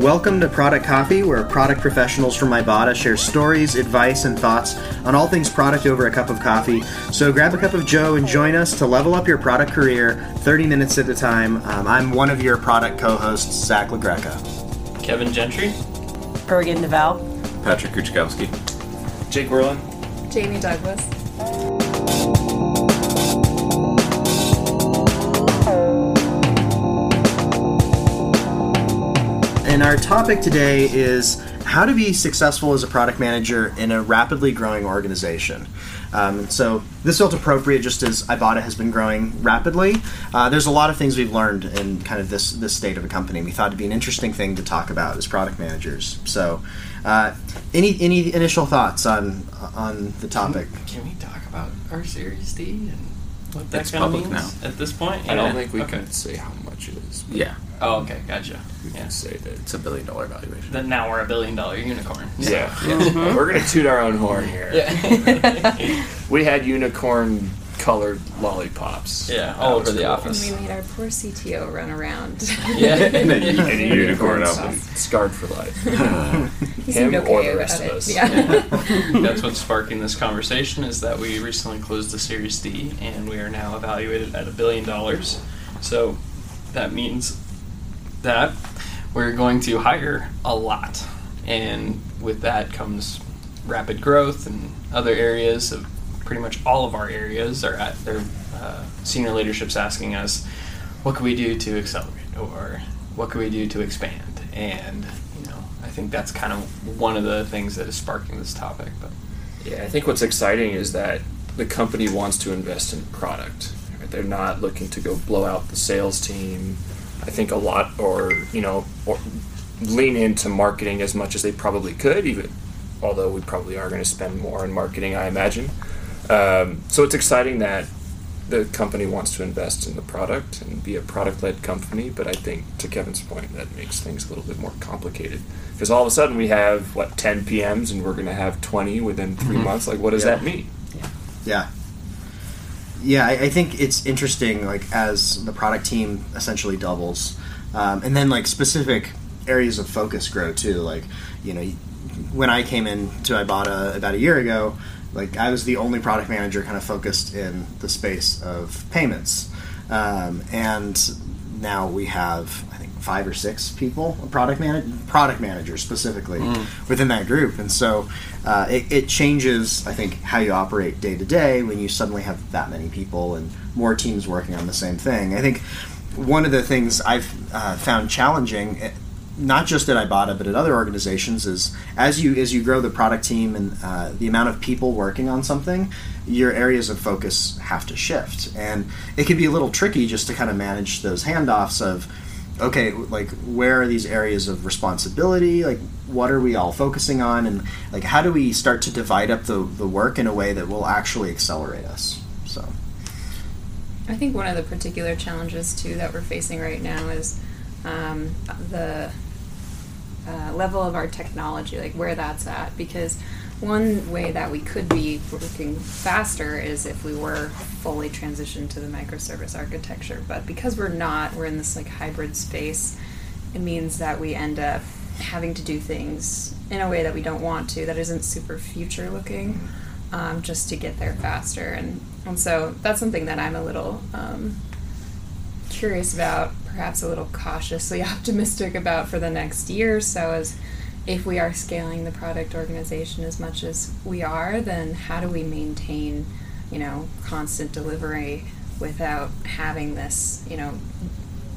Welcome to Product Coffee, where product professionals from Ibotta share stories, advice, and thoughts on all things product over a cup of coffee. So grab a cup of Joe and join us to level up your product career 30 minutes at a time. Um, I'm one of your product co hosts, Zach LaGreca. Kevin Gentry, Bergen Naval, Patrick Kuchkowski, Jake Werlin, Jamie Douglas. And our topic today is how to be successful as a product manager in a rapidly growing organization. Um, so this felt appropriate just as Ibotta has been growing rapidly. Uh, there's a lot of things we've learned in kind of this this state of a company. We thought it'd be an interesting thing to talk about as product managers. So, uh, any any initial thoughts on on the topic? Can we talk about our Series D and what that It's kind of public means now. at this point? I don't think we okay. can say how much it is. Yeah, Oh, okay, gotcha. We Yeah. can say that. it's a billion dollar valuation. Then now we're a billion dollar unicorn. so- Yeah, yeah. we're gonna mm-hmm. toot our own horn here. Yeah. We had unicorn colored lollipops. yeah, all over the And office. we made our poor CTO run around. Yeah. and a, and a Unicorn unicorn outfit. scarred for life. he Him seemed or okay the rest of it. us. Yeah. That's what's sparking this conversation is that we recently closed the Series D and we are now evaluated at a billion dollars. So that means that we're going to hire a lot. And with that comes rapid growth and other areas of pretty much all of our areas are at their uh, senior leadership's asking us, what can we do to accelerate or what can we do to expand? And, you know, I think that's kind of one of the things that is sparking this topic. But Yeah, I think what's exciting is that the company wants to invest in product. right? They're not looking to go blow out the sales team. I think a lot, or you know, or lean into marketing as much as they probably could. Even although we probably are going to spend more on marketing, I imagine. Um, so it's exciting that the company wants to invest in the product and be a product-led company. But I think, to Kevin's point, that makes things a little bit more complicated because all of a sudden we have what 10 PMs and we're going to have 20 within 3 months. Like, what does Yeah. that mean? Yeah. Yeah, I, I think it's interesting, like, as the product team essentially doubles, um, and then, like, specific areas of focus grow too. Like, you know, when I came in to Ibotta about a year ago, like, I was the only product manager kind of focused in the space of payments. Um, and now we have, five or six people, product man- product managers specifically within that group, and so uh, it, it changes, I think, how you operate day to day when you suddenly have that many people and more teams working on the same thing. I think one of the things I've uh, found challenging. eh, Not just at Ibotta, but at other organizations, is as you as you grow the product team and uh, the amount of people working on something, your areas of focus have to shift, and it can be a little tricky just to kind of manage those handoffs of okay, like where are these areas of responsibility? Like what are we all focusing on? And like how do we start to divide up the, the work in a way that will actually accelerate us? So I think one of the particular challenges too that we're facing right now is um, the uh, level of our technology, like where that's at. Because one way that we could be working faster is if we were fully transitioned to the microservice architecture. But because we're not, we're in this like hybrid space. It means that we end up having to do things in a way that we don't want to, that isn't super future looking, um, just to get there faster. And and so that's something that I'm a little um, curious about, perhaps a little cautiously optimistic about for the next year or so is if we are scaling the product organization as much as we are, then how do we maintain, you know, constant delivery without having this, you know,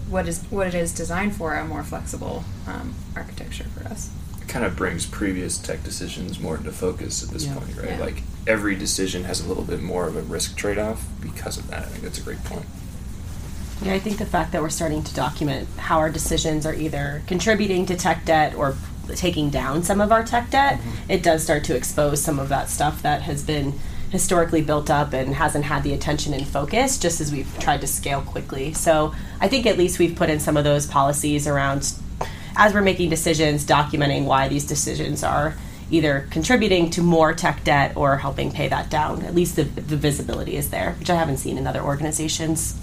what is what it is designed for a more flexible um, architecture for us. It kind of brings previous tech decisions more into focus at this Yeah. point, right? Yeah. Like every decision has a little bit more of a risk trade off because of that. I think that's a great point. Yeah, I think the fact that we're starting to document how our decisions are either contributing to tech debt or taking down some of our tech debt, mm-hmm. it does start to expose some of that stuff that has been historically built up and hasn't had the attention and focus just as we've tried to scale quickly. So I think at least we've put in some of those policies around as we're making decisions, documenting why these decisions are either contributing to more tech debt or helping pay that down. At least the, the visibility is there, which I haven't seen in other organizations.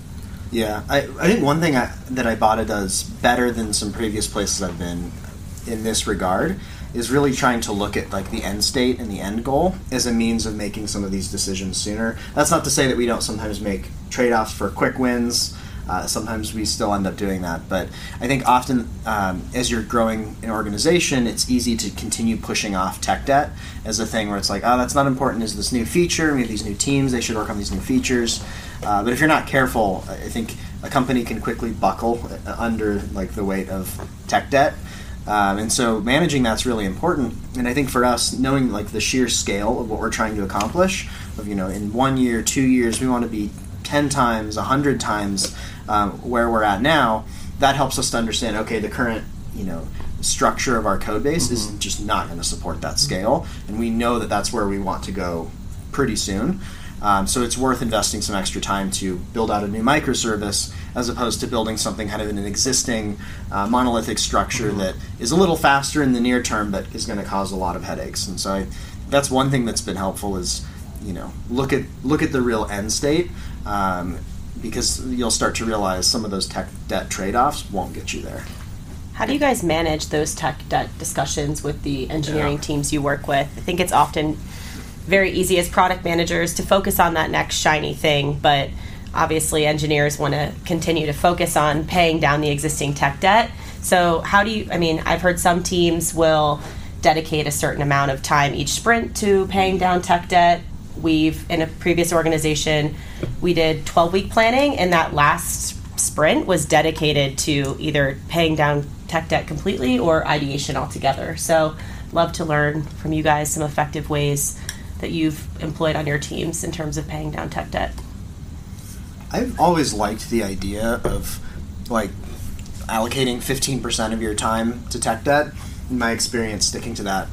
Yeah, I, I think one thing I, that Ibotta does better than some previous places I've been in this regard is really trying to look at like the end state and the end goal as a means of making some of these decisions sooner. That's not to say that we don't sometimes make trade-offs for quick wins. Uh, sometimes we still end up doing that, but I think often um, as you're growing an organization, it's easy to continue pushing off tech debt as a thing where it's like, oh, that's not important. Is this new feature? We have these new teams. They should work on these new features. Uh, but if you're not careful, I think a company can quickly buckle uh, under like the weight of tech debt. Um, and so managing that's really important. And I think for us, knowing like the sheer scale of what we're trying to accomplish, of you know, in one year, two years, we want to be ten times, a hundred times um, where we're at now. That helps us to understand. Okay, the current you know structure of our code base mm-hmm. is just not going to support that scale, and we know that that's where we want to go pretty soon. Um, so it's worth investing some extra time to build out a new microservice as opposed to building something kind of in an existing uh, monolithic structure that is a little faster in the near term but is going to cause a lot of headaches. And so I, that's one thing that's been helpful is you know look at look at the real end state um, because you'll start to realize some of those tech debt trade-offs won't get you there. How do you guys manage those tech debt discussions with the engineering yeah. teams you work with? I think it's often very easy as product managers to focus on that next shiny thing, but obviously engineers want to continue to focus on paying down the existing tech debt. So, how do you, I mean, I've heard some teams will dedicate a certain amount of time each sprint to paying down tech debt. We've, in a previous organization, we did 12 week planning, and that last sprint was dedicated to either paying down tech debt completely or ideation altogether. So, love to learn from you guys some effective ways that you've employed on your teams in terms of paying down tech debt? I've always liked the idea of like allocating 15% of your time to tech debt. In my experience, sticking to that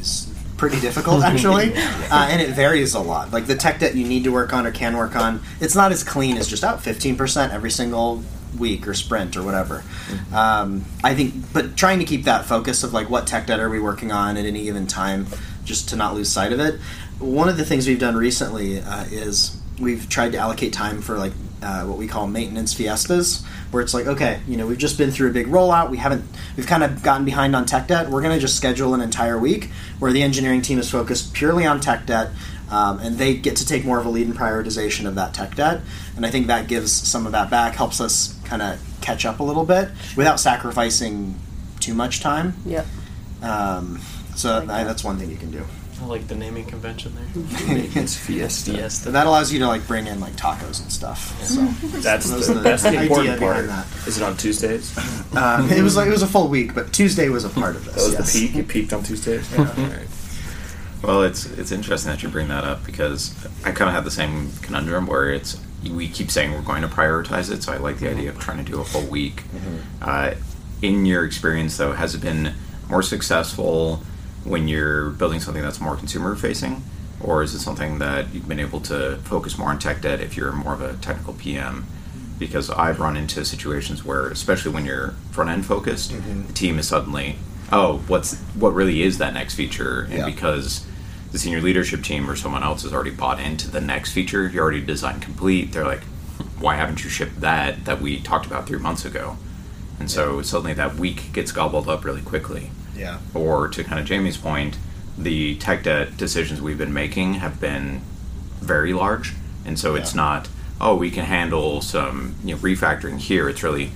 is pretty difficult actually, uh, and it varies a lot. Like the tech debt you need to work on or can work on, it's not as clean as just out 15% every single week or sprint or whatever. Um, I think, but trying to keep that focus of like what tech debt are we working on at any given time, just to not lose sight of it one of the things we've done recently uh, is we've tried to allocate time for like uh, what we call maintenance fiestas, where it's like, okay, you know, we've just been through a big rollout. We haven't, we've kind of gotten behind on tech debt. We're going to just schedule an entire week where the engineering team is focused purely on tech debt, um, and they get to take more of a lead in prioritization of that tech debt. And I think that gives some of that back, helps us kind of catch up a little bit without sacrificing too much time. Yep. Um, so like that. that's one thing you can do. I like the naming convention there. it's Fiesta. Fiesta. That allows you to like bring in like tacos and stuff. So that's the, the, that's the important part. That. Is it on Tuesdays? Uh, it was like it was a full week, but Tuesday was a part of this. That was yes. the peak. It peaked on Tuesdays. Yeah. right. Well, it's it's interesting that you bring that up because I kind of have the same conundrum where it's we keep saying we're going to prioritize it, so I like the idea of trying to do a full week. Mm-hmm. Uh, in your experience, though, has it been more successful? When you're building something that's more consumer facing? Or is it something that you've been able to focus more on tech debt if you're more of a technical PM? Because I've run into situations where, especially when you're front end focused, mm-hmm. the team is suddenly, oh, what's what really is that next feature? And yeah. because the senior leadership team or someone else has already bought into the next feature, you're already designed complete. They're like, why haven't you shipped that that we talked about three months ago? And so suddenly that week gets gobbled up really quickly. Yeah. Or to kind of Jamie's point, the tech debt decisions we've been making have been very large, and so yeah. it's not oh we can handle some you know, refactoring here. It's really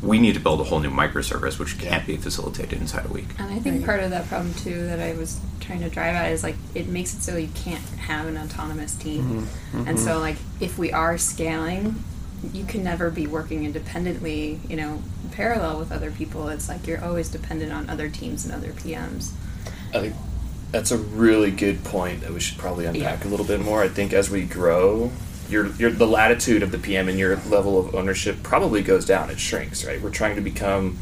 we need to build a whole new microservice which can't be facilitated inside a week. And I think part of that problem too that I was trying to drive at is like it makes it so you can't have an autonomous team. Mm-hmm. Mm-hmm. And so like if we are scaling, you can never be working independently, you know, parallel with other people. It's like you're always dependent on other teams and other PMs. I think That's a really good point that we should probably unpack Yeah. a little bit more. I think as we grow, your, your the latitude of the PM and your level of ownership probably goes down. It shrinks, right? We're trying to become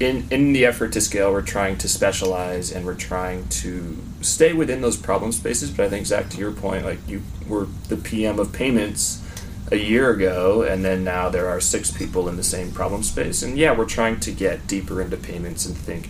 in in the effort to scale. We're trying to specialize and we're trying to stay within those problem spaces. But I think Zach, to your point, like you were the PM of payments a year ago, and then now there are six people in the same problem space. And yeah, we're trying to get deeper into payments and think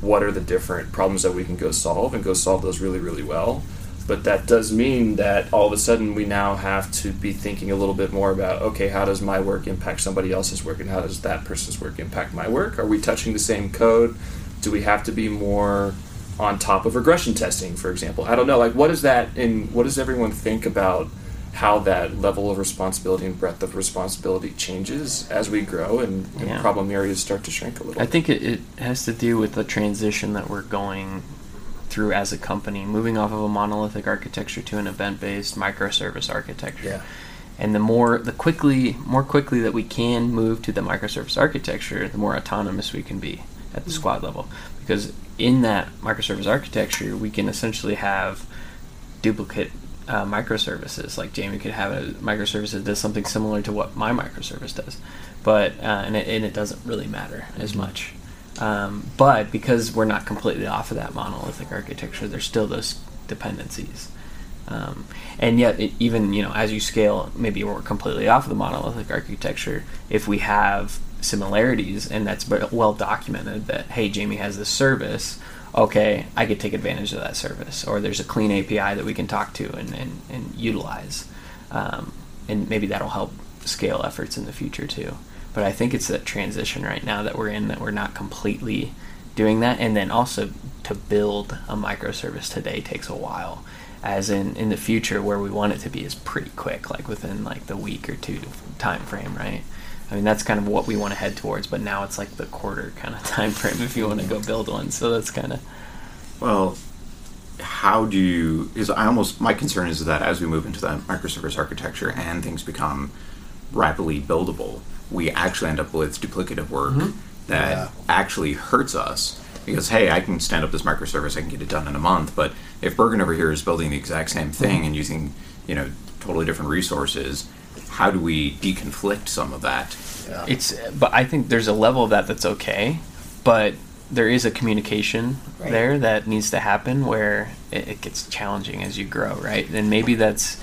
what are the different problems that we can go solve and go solve those really, really well. But that does mean that all of a sudden we now have to be thinking a little bit more about okay, how does my work impact somebody else's work, and how does that person's work impact my work? Are we touching the same code? Do we have to be more on top of regression testing, for example? I don't know. Like, what is that? In what does everyone think about how that level of responsibility and breadth of responsibility changes as we grow and, and Yeah. problem areas start to shrink a little? I think it, it has to do with the transition that we're going through as a company, moving off of a monolithic architecture to an event-based microservice architecture. Yeah. And the more, the quickly, more quickly that we can move to the microservice architecture, the more autonomous we can be at the mm-hmm. squad level. Because in that microservice architecture, we can essentially have duplicate uh, microservices. Like Jamie could have a microservice that does something similar to what my microservice does, but uh, and, it, and it doesn't really matter as much. Um, but because we're not completely off of that monolithic architecture, there's still those dependencies. Um, and yet, it, even you know, as you scale, maybe we're completely off of the monolithic architecture. If we have similarities, and that's well documented, that hey, Jamie has this service, okay, I could take advantage of that service, or there's a clean API that we can talk to and and, and utilize, um, and maybe that'll help scale efforts in the future too. But I think it's that transition right now that we're in that we're not completely doing that, and then also to build a microservice today takes a while. As in in the future where we want it to be is pretty quick like within like the week or two time frame right i mean that's kind of what we want to head towards but now it's like the quarter kind of time frame if you want to go build one so that's kind of Well, how do you? Is I almost my concern is that as we move into that microservice architecture and things become rapidly buildable, we actually end up with duplicative work mm-hmm. that Yeah. actually hurts us. Because hey, I can stand up this microservice, I can get it done in a month. But if Bergen over here is building the exact same thing mm-hmm. and using, you know, totally different resources, how do we deconflict some of that? Yeah. it's but i think there's a level of that that's okay but there is a communication Right. there that needs to happen where it, it gets challenging as you grow right and maybe that's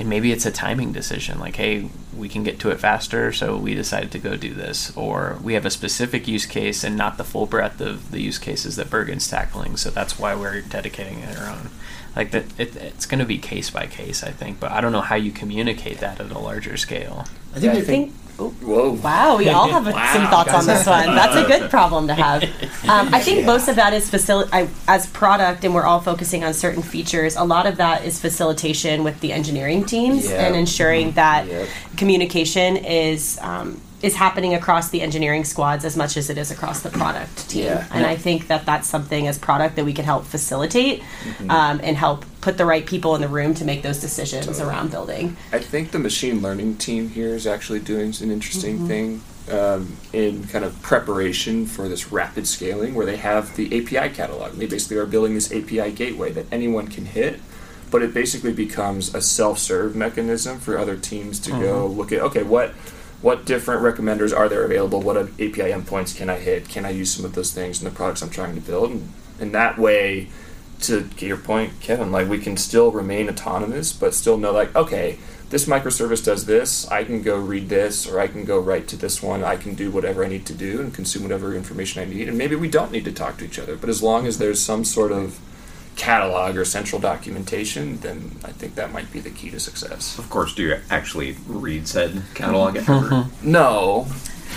and maybe it's a timing decision like hey we can get to it faster so we decided to go do this or we have a specific use case and not the full breadth of the use cases that bergen's tackling so that's why we're dedicating it our own like that it, it's going to be case by case i think but i don't know how you communicate that at a larger scale I think, I I think. Oh, Whoa. Wow, we all have Wow, some thoughts on this one. That's a good problem to have. Um, I think most of that is facil- I, as product, and we're all focusing on certain features. A lot of that is facilitation with the engineering teams Yeah. and ensuring that Yep. communication is um, is happening across the engineering squads as much as it is across the product team. Yeah. And I think that that's something as product that we can help facilitate Mm-hmm. um, and help put the right people in the room to make those decisions around building. I think the machine learning team here is actually doing an interesting thing um, in kind of preparation for this rapid scaling, where they have the API catalog. They basically are building this API gateway that anyone can hit, but it basically becomes a self-serve mechanism for other teams to go look at. Okay, what what different recommenders are there available? What API endpoints can I hit? Can I use some of those things in the products I'm trying to build? And, and that way, to get your point, Kevin, like we can still remain autonomous, but still know like, okay, this microservice does this. I can go read this, or I can go right to this one. I can do whatever I need to do and consume whatever information I need. And maybe we don't need to talk to each other, but as long as there's some sort of catalog or central documentation, then I think that might be the key to success. Of course, do you actually read said catalog ever? Mm-hmm. No,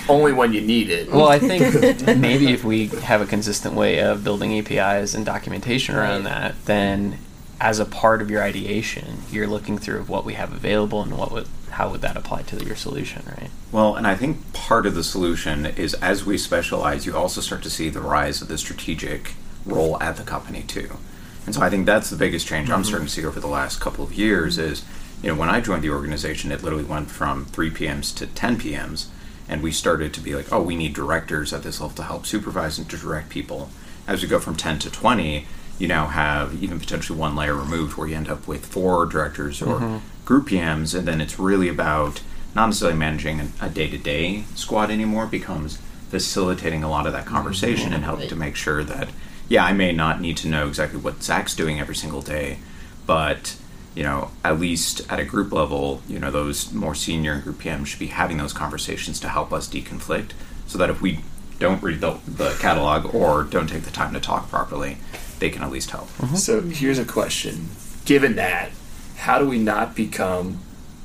only when you need it. Well, I think maybe if we have a consistent way of building APIs and documentation around that, then as a part of your ideation, you're looking through what we have available and what would how would that apply to your solution, right? Well, and I think part of the solution is as we specialize, you also start to see the rise of the strategic role at the company too. And so I think that's the biggest change I'm mm-hmm. starting to see over the last couple of years is, you know, when I joined the organization, it literally went from 3 PMs to 10 PMs. And we started to be like, oh, we need directors at this level to help supervise and to direct people. As we go from 10 to 20, you you now have even potentially one layer removed where you end up with four directors or mm-hmm. group PMs, and then it's really about not necessarily managing a day to day squad anymore, becomes facilitating a lot of that mm-hmm. conversation and helping to make sure that, yeah, I may not need to know exactly what Zach's doing every single day, but you know, at least at a group level, you know, those more senior group PMs should be having those conversations to help us deconflict so that if we don't read the, the catalog or don't take the time to talk properly, they can at least help. Mm-hmm. So here's a question. Given that, how do we not become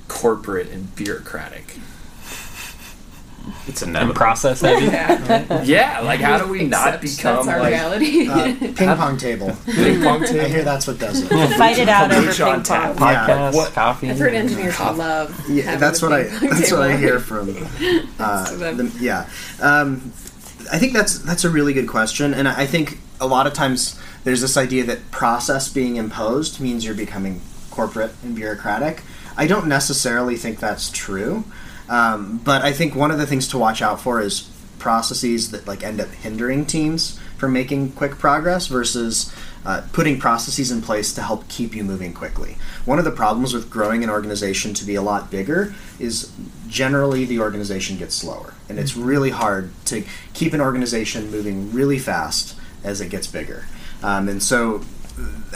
corporate and bureaucratic? It's And inevitable. process heavy. Yeah. Yeah, like how do we not Except become that's our like reality. Uh, ping pong table. ping pong I hear that's what does it. Fight it out over ping tap. pong. Yeah. What- coffee. I've heard engineers love. Yeah, that's what I. ping pong That's what I hear from. Uh, the, yeah, um, I think that's that's a really good question, and I I think a lot of times there's this idea that process being imposed means you're becoming corporate and bureaucratic. I don't necessarily think that's true, um, but I think one of the things to watch out for is processes that like end up hindering teams from making quick progress versus uh, putting processes in place to help keep you moving quickly. One of the problems with growing an organization to be a lot bigger is generally the organization gets slower, and it's really hard to keep an organization moving really fast as it gets bigger. Um, and so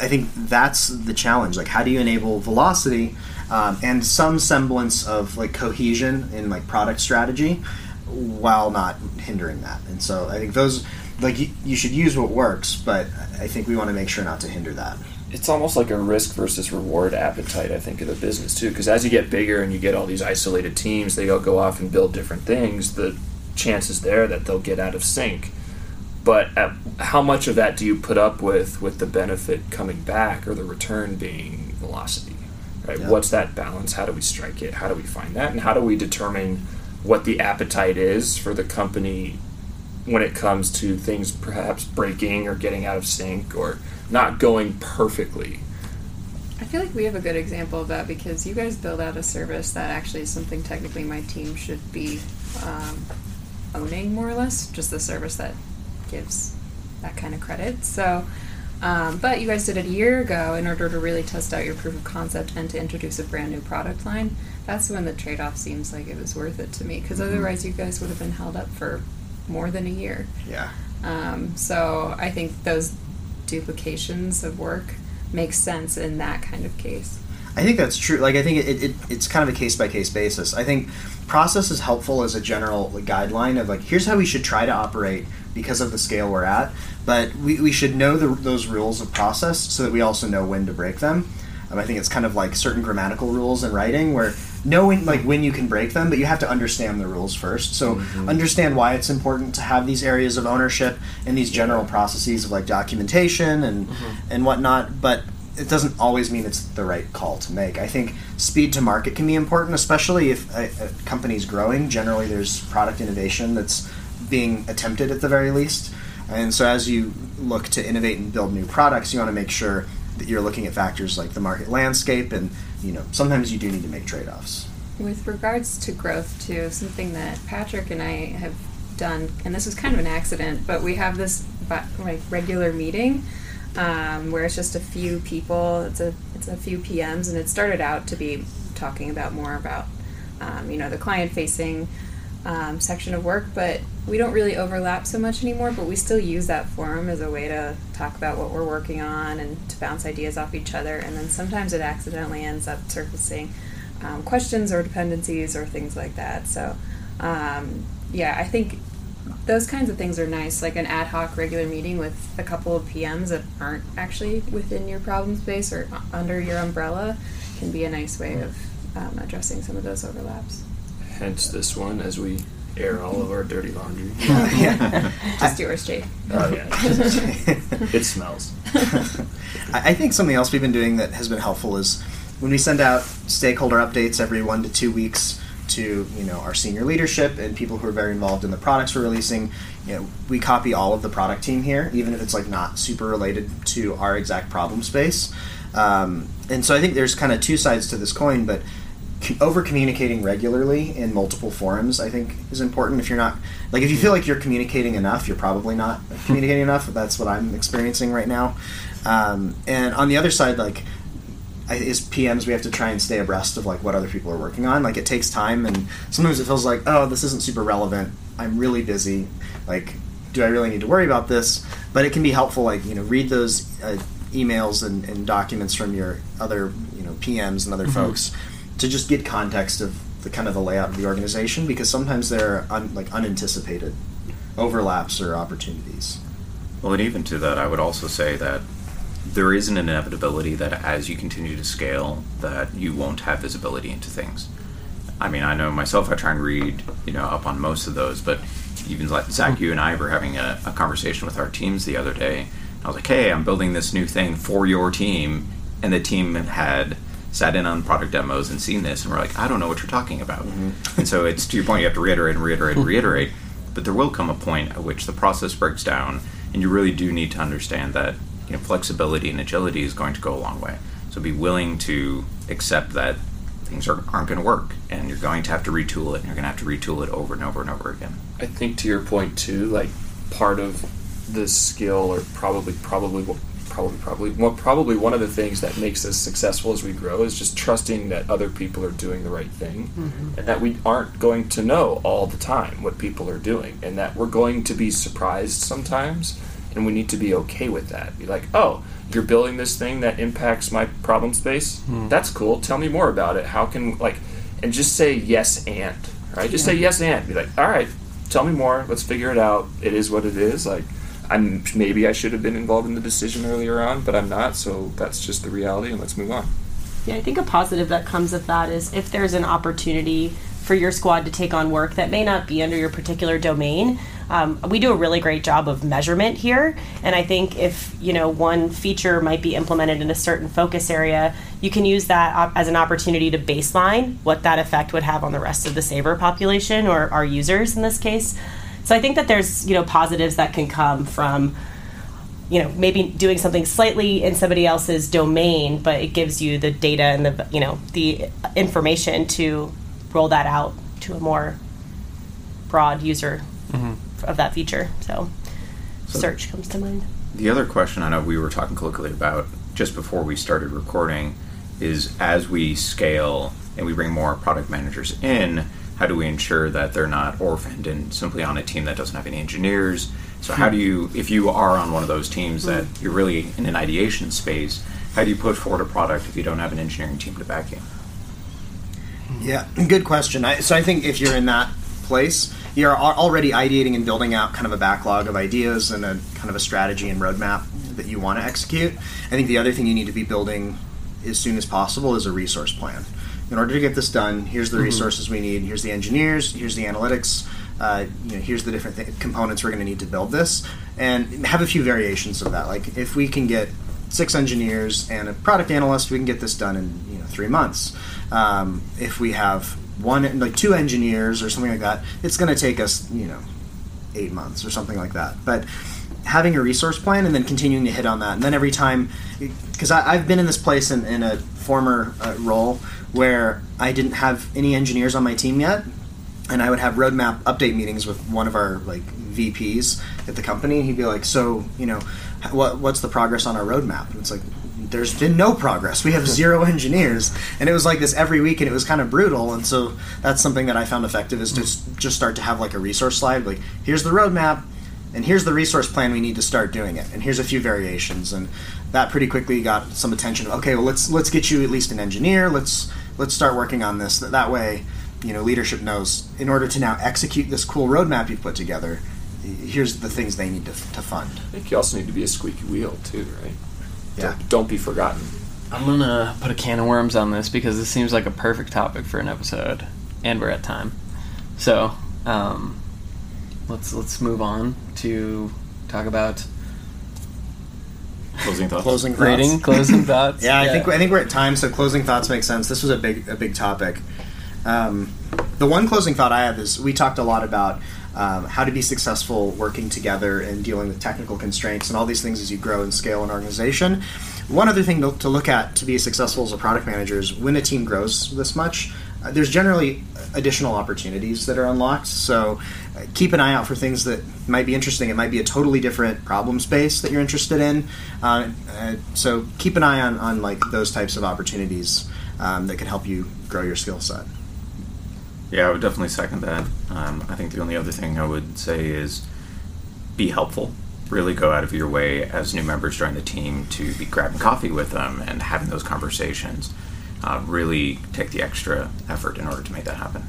I think that's the challenge. Like, how do you enable velocity um, and some semblance of like cohesion in like product strategy while not hindering that? And so I think those like you, you should use what works, but I think we want to make sure not to hinder that. it's almost like a risk versus reward appetite, I think, of the business too. Because as you get bigger and you get all these isolated teams, they all go off and build different things. The chances there that they'll get out of sync. But at, how much of that do you put up with with the benefit coming back or the return being velocity? Right? Yeah. What's that balance? How do we strike it? How do we find that? And how do we determine what the appetite is for the company when it comes to things perhaps breaking or getting out of sync or not going perfectly. I feel like we have a good example of that because you guys build out a service that actually is something technically my team should be um, owning more or less, just the service that gives that kind of credit. So, um, but you guys did it a year ago in order to really test out your proof of concept and to introduce a brand new product line. That's when the trade off seems like it was worth it to me because otherwise you guys would have been held up for more than a year. Yeah. Um, so I think those duplications of work make sense in that kind of case. I think that's true. Like, I think it, it, it's kind of a case by case basis. I think process is helpful as a general guideline of like, here's how we should try to operate because of the scale we're at. But we, we should know the, those rules of process so that we also know when to break them. Um, I think it's kind of like certain grammatical rules in writing where knowing like when you can break them, but you have to understand the rules first. So mm-hmm. understand why it's important to have these areas of ownership and these general processes of like documentation and mm-hmm. and whatnot. But it doesn't always mean it's the right call to make. I think speed to market can be important, especially if uh, uh, a, a company's growing. Generally, there's product innovation that's being attempted at the very least. And so, as you look to innovate and build new products, you want to make sure that you're looking at factors like the market landscape, and you know sometimes you do need to make trade-offs. With regards to growth, too, something that Patrick and I have done, and this was kind of an accident, but we have this like regular meeting um, where it's just a few people. It's a it's a few PMs, and it started out to be talking about more about um, you know the client facing um, section of work, but we don't really overlap so much anymore. But we still use that forum as a way to talk about what we're working on and to bounce ideas off each other. And then sometimes it accidentally ends up surfacing um, questions or dependencies or things like that. So, um, yeah, I think those kinds of things are nice. Like an ad hoc regular meeting with a couple of PMs that aren't actually within your problem space or under your umbrella can be a nice way of um, addressing some of those overlaps. Hence this one as we air all of our dirty laundry. Just yours, Jake. Oh yeah, it smells. I I think something else we've been doing that has been helpful is when we send out stakeholder updates every one to two weeks to you know our senior leadership and people who are very involved in the products we're releasing. You know, we copy all of the product team here, even if it's like not super related to our exact problem space. Um, and so I think there's kind of two sides to this coin, but over communicating regularly in multiple forums i think is important if you're not like if you feel like you're communicating enough you're probably not communicating enough that's what i'm experiencing right now Um, and on the other side, like I- as PMs, we have to try and stay abreast of like what other people are working on. Like it takes time, and sometimes it feels like, oh, this isn't super relevant. I'm really busy. Like, do I really need to worry about this? But it can be helpful. Like you know, read those uh, emails and, and documents from your other you know PMs and other folks to just get context of the kind of the layout of the organization because sometimes there are un, like unanticipated overlaps or opportunities. Well, and even to that, I would also say that there is an inevitability that as you continue to scale, that you won't have visibility into things. I mean, I know myself, I try and read, you know, up on most of those, but even like Zach, you and I were having a, a conversation with our teams the other day. I was like, hey, I'm building this new thing for your team. And the team had sat in on product demos and seen this, and we're like, I don't know what you're talking about. Mm-hmm. and so it's to your point, you have to reiterate and reiterate and reiterate. But there will come a point at which the process breaks down, and you really do need to understand that you know flexibility and agility is going to go a long way. So be willing to accept that things are, aren't going to work, and you're going to have to retool it, and you're going to have to retool it over and over and over again. I think to your point too, like part of the skill, or probably, probably, probably, probably, well, probably one of the things that makes us successful as we grow is just trusting that other people are doing the right thing, mm-hmm. and that we aren't going to know all the time what people are doing, and that we're going to be surprised sometimes, and we need to be okay with that. Be like, oh. You're building this thing that impacts my problem space. Hmm. That's cool. Tell me more about it. How can like, and just say yes and right. Just say yes and. Be like, all right, tell me more. Let's figure it out. It is what it is. Like, I'm maybe I should have been involved in the decision earlier on, but I'm not. So that's just the reality, and let's move on. Yeah, I think a positive that comes of that is if there's an opportunity for your squad to take on work that may not be under your particular domain. Um, we do a really great job of measurement here, and I think if you know one feature might be implemented in a certain focus area, you can use that op- as an opportunity to baseline what that effect would have on the rest of the Saver population or our users in this case. So I think that there's you know positives that can come from you know maybe doing something slightly in somebody else's domain but it gives you the data and the you know the information to roll that out to a more broad user mm-hmm. of that feature. So, search comes to mind. The other question I know we were talking colloquially about just before we started recording is as we scale and we bring more product managers in, how do we ensure that they're not orphaned and simply on a team that doesn't have any engineers? So, how do you, if you are on one of those teams that hmm. you're really in an ideation space, how do you push forward a product if you don't have an engineering team to back you? Yeah, good question. I, so I think if you're in that place, you're already ideating and building out kind of a backlog of ideas and a kind of a strategy and roadmap that you want to execute. I think the other thing you need to be building as soon as possible is a resource plan. In order to get this done, here's the resources we need. Here's the engineers. Here's the analytics. Uh, you know, here's the different th- components we're going to need to build this, and have a few variations of that. Like if we can get six engineers and a product analyst, we can get this done in you know three months. Um, if we have one like two engineers or something like that, it's going to take us you know eight months or something like that. But having a resource plan and then continuing to hit on that, and then every time, because I've been in this place in, in a former uh, role where I didn't have any engineers on my team yet, and I would have roadmap update meetings with one of our like VPs at the company. And he'd be like, "So, you know, what what's the progress on our roadmap?" And it's like, "There's been no progress. We have zero engineers." And it was like this every week, and it was kind of brutal. And so that's something that I found effective is to just start to have like a resource slide. Like, here's the roadmap, and here's the resource plan we need to start doing it, and here's a few variations, and that pretty quickly got some attention. Okay, well let's let's get you at least an engineer. Let's let's start working on this. That, that way, you know, leadership knows in order to now execute this cool roadmap you've put together. Here's the things they need to, to fund. I think you also need to be a squeaky wheel too, right? Yeah. Don't, don't be forgotten. I'm gonna put a can of worms on this because this seems like a perfect topic for an episode, and we're at time. So, um, let's let's move on to talk about Closing thoughts. Closing thoughts. rating, closing thoughts. Yeah, I think I think we're at time, so closing thoughts make sense. This was a big a big topic. Um, the one closing thought I have is we talked a lot about um, how to be successful working together and dealing with technical constraints and all these things as you grow and scale an organization. One other thing to, to look at to be successful as a product manager is when a team grows this much, there's generally additional opportunities that are unlocked. So uh, keep an eye out for things that might be interesting. It might be a totally different problem space that you're interested in. Uh, uh, so keep an eye on, on like those types of opportunities um, that can help you grow your skill set. Yeah, I would definitely second that. Um, I think the only other thing I would say is be helpful. Really go out of your way as new members join the team to be grabbing coffee with them and having those conversations. Uh, really take the extra effort in order to make that happen.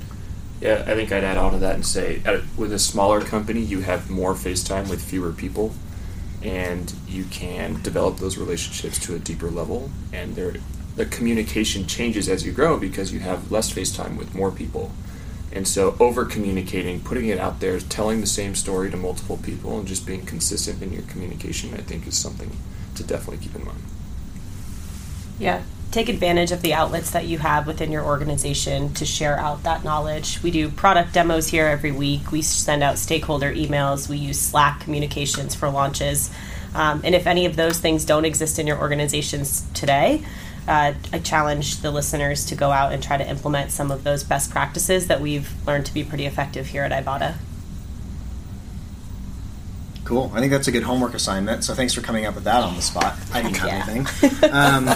Yeah, I think I'd add on to that and say at, with a smaller company, you have more FaceTime with fewer people, and you can develop those relationships to a deeper level. And the communication changes as you grow because you have less FaceTime with more people. And so, over communicating, putting it out there, telling the same story to multiple people, and just being consistent in your communication, I think is something to definitely keep in mind. Yeah, take advantage of the outlets that you have within your organization to share out that knowledge. We do product demos here every week. We send out stakeholder emails. We use Slack communications for launches. Um, and if any of those things don't exist in your organizations today, uh, I challenge the listeners to go out and try to implement some of those best practices that we've learned to be pretty effective here at Ibotta. Cool. I think that's a good homework assignment. So thanks for coming up with that on the spot. I didn't have Yeah. anything. Um,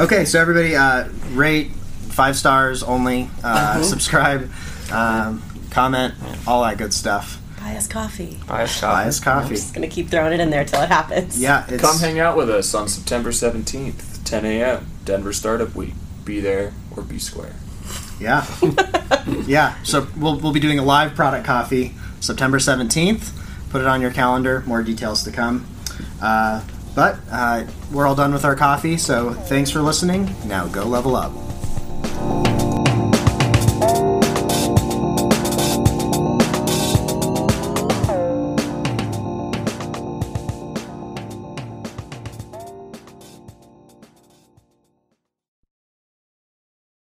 okay, so everybody, uh, rate five stars only. Uh, Subscribe, um, comment, all that good stuff. Buy us coffee. Buy us Buy us coffee. Just gonna keep throwing it in there till it happens. Yeah, it's Come hang out with us on September 17th, 10 a.m., Denver Startup Week. Be there or be square. yeah, yeah. So we'll we'll be doing a live product coffee September seventeenth. Put it on your calendar. More details to come. Uh, but uh, we're all done with our coffee. So thanks for listening. Now go level up.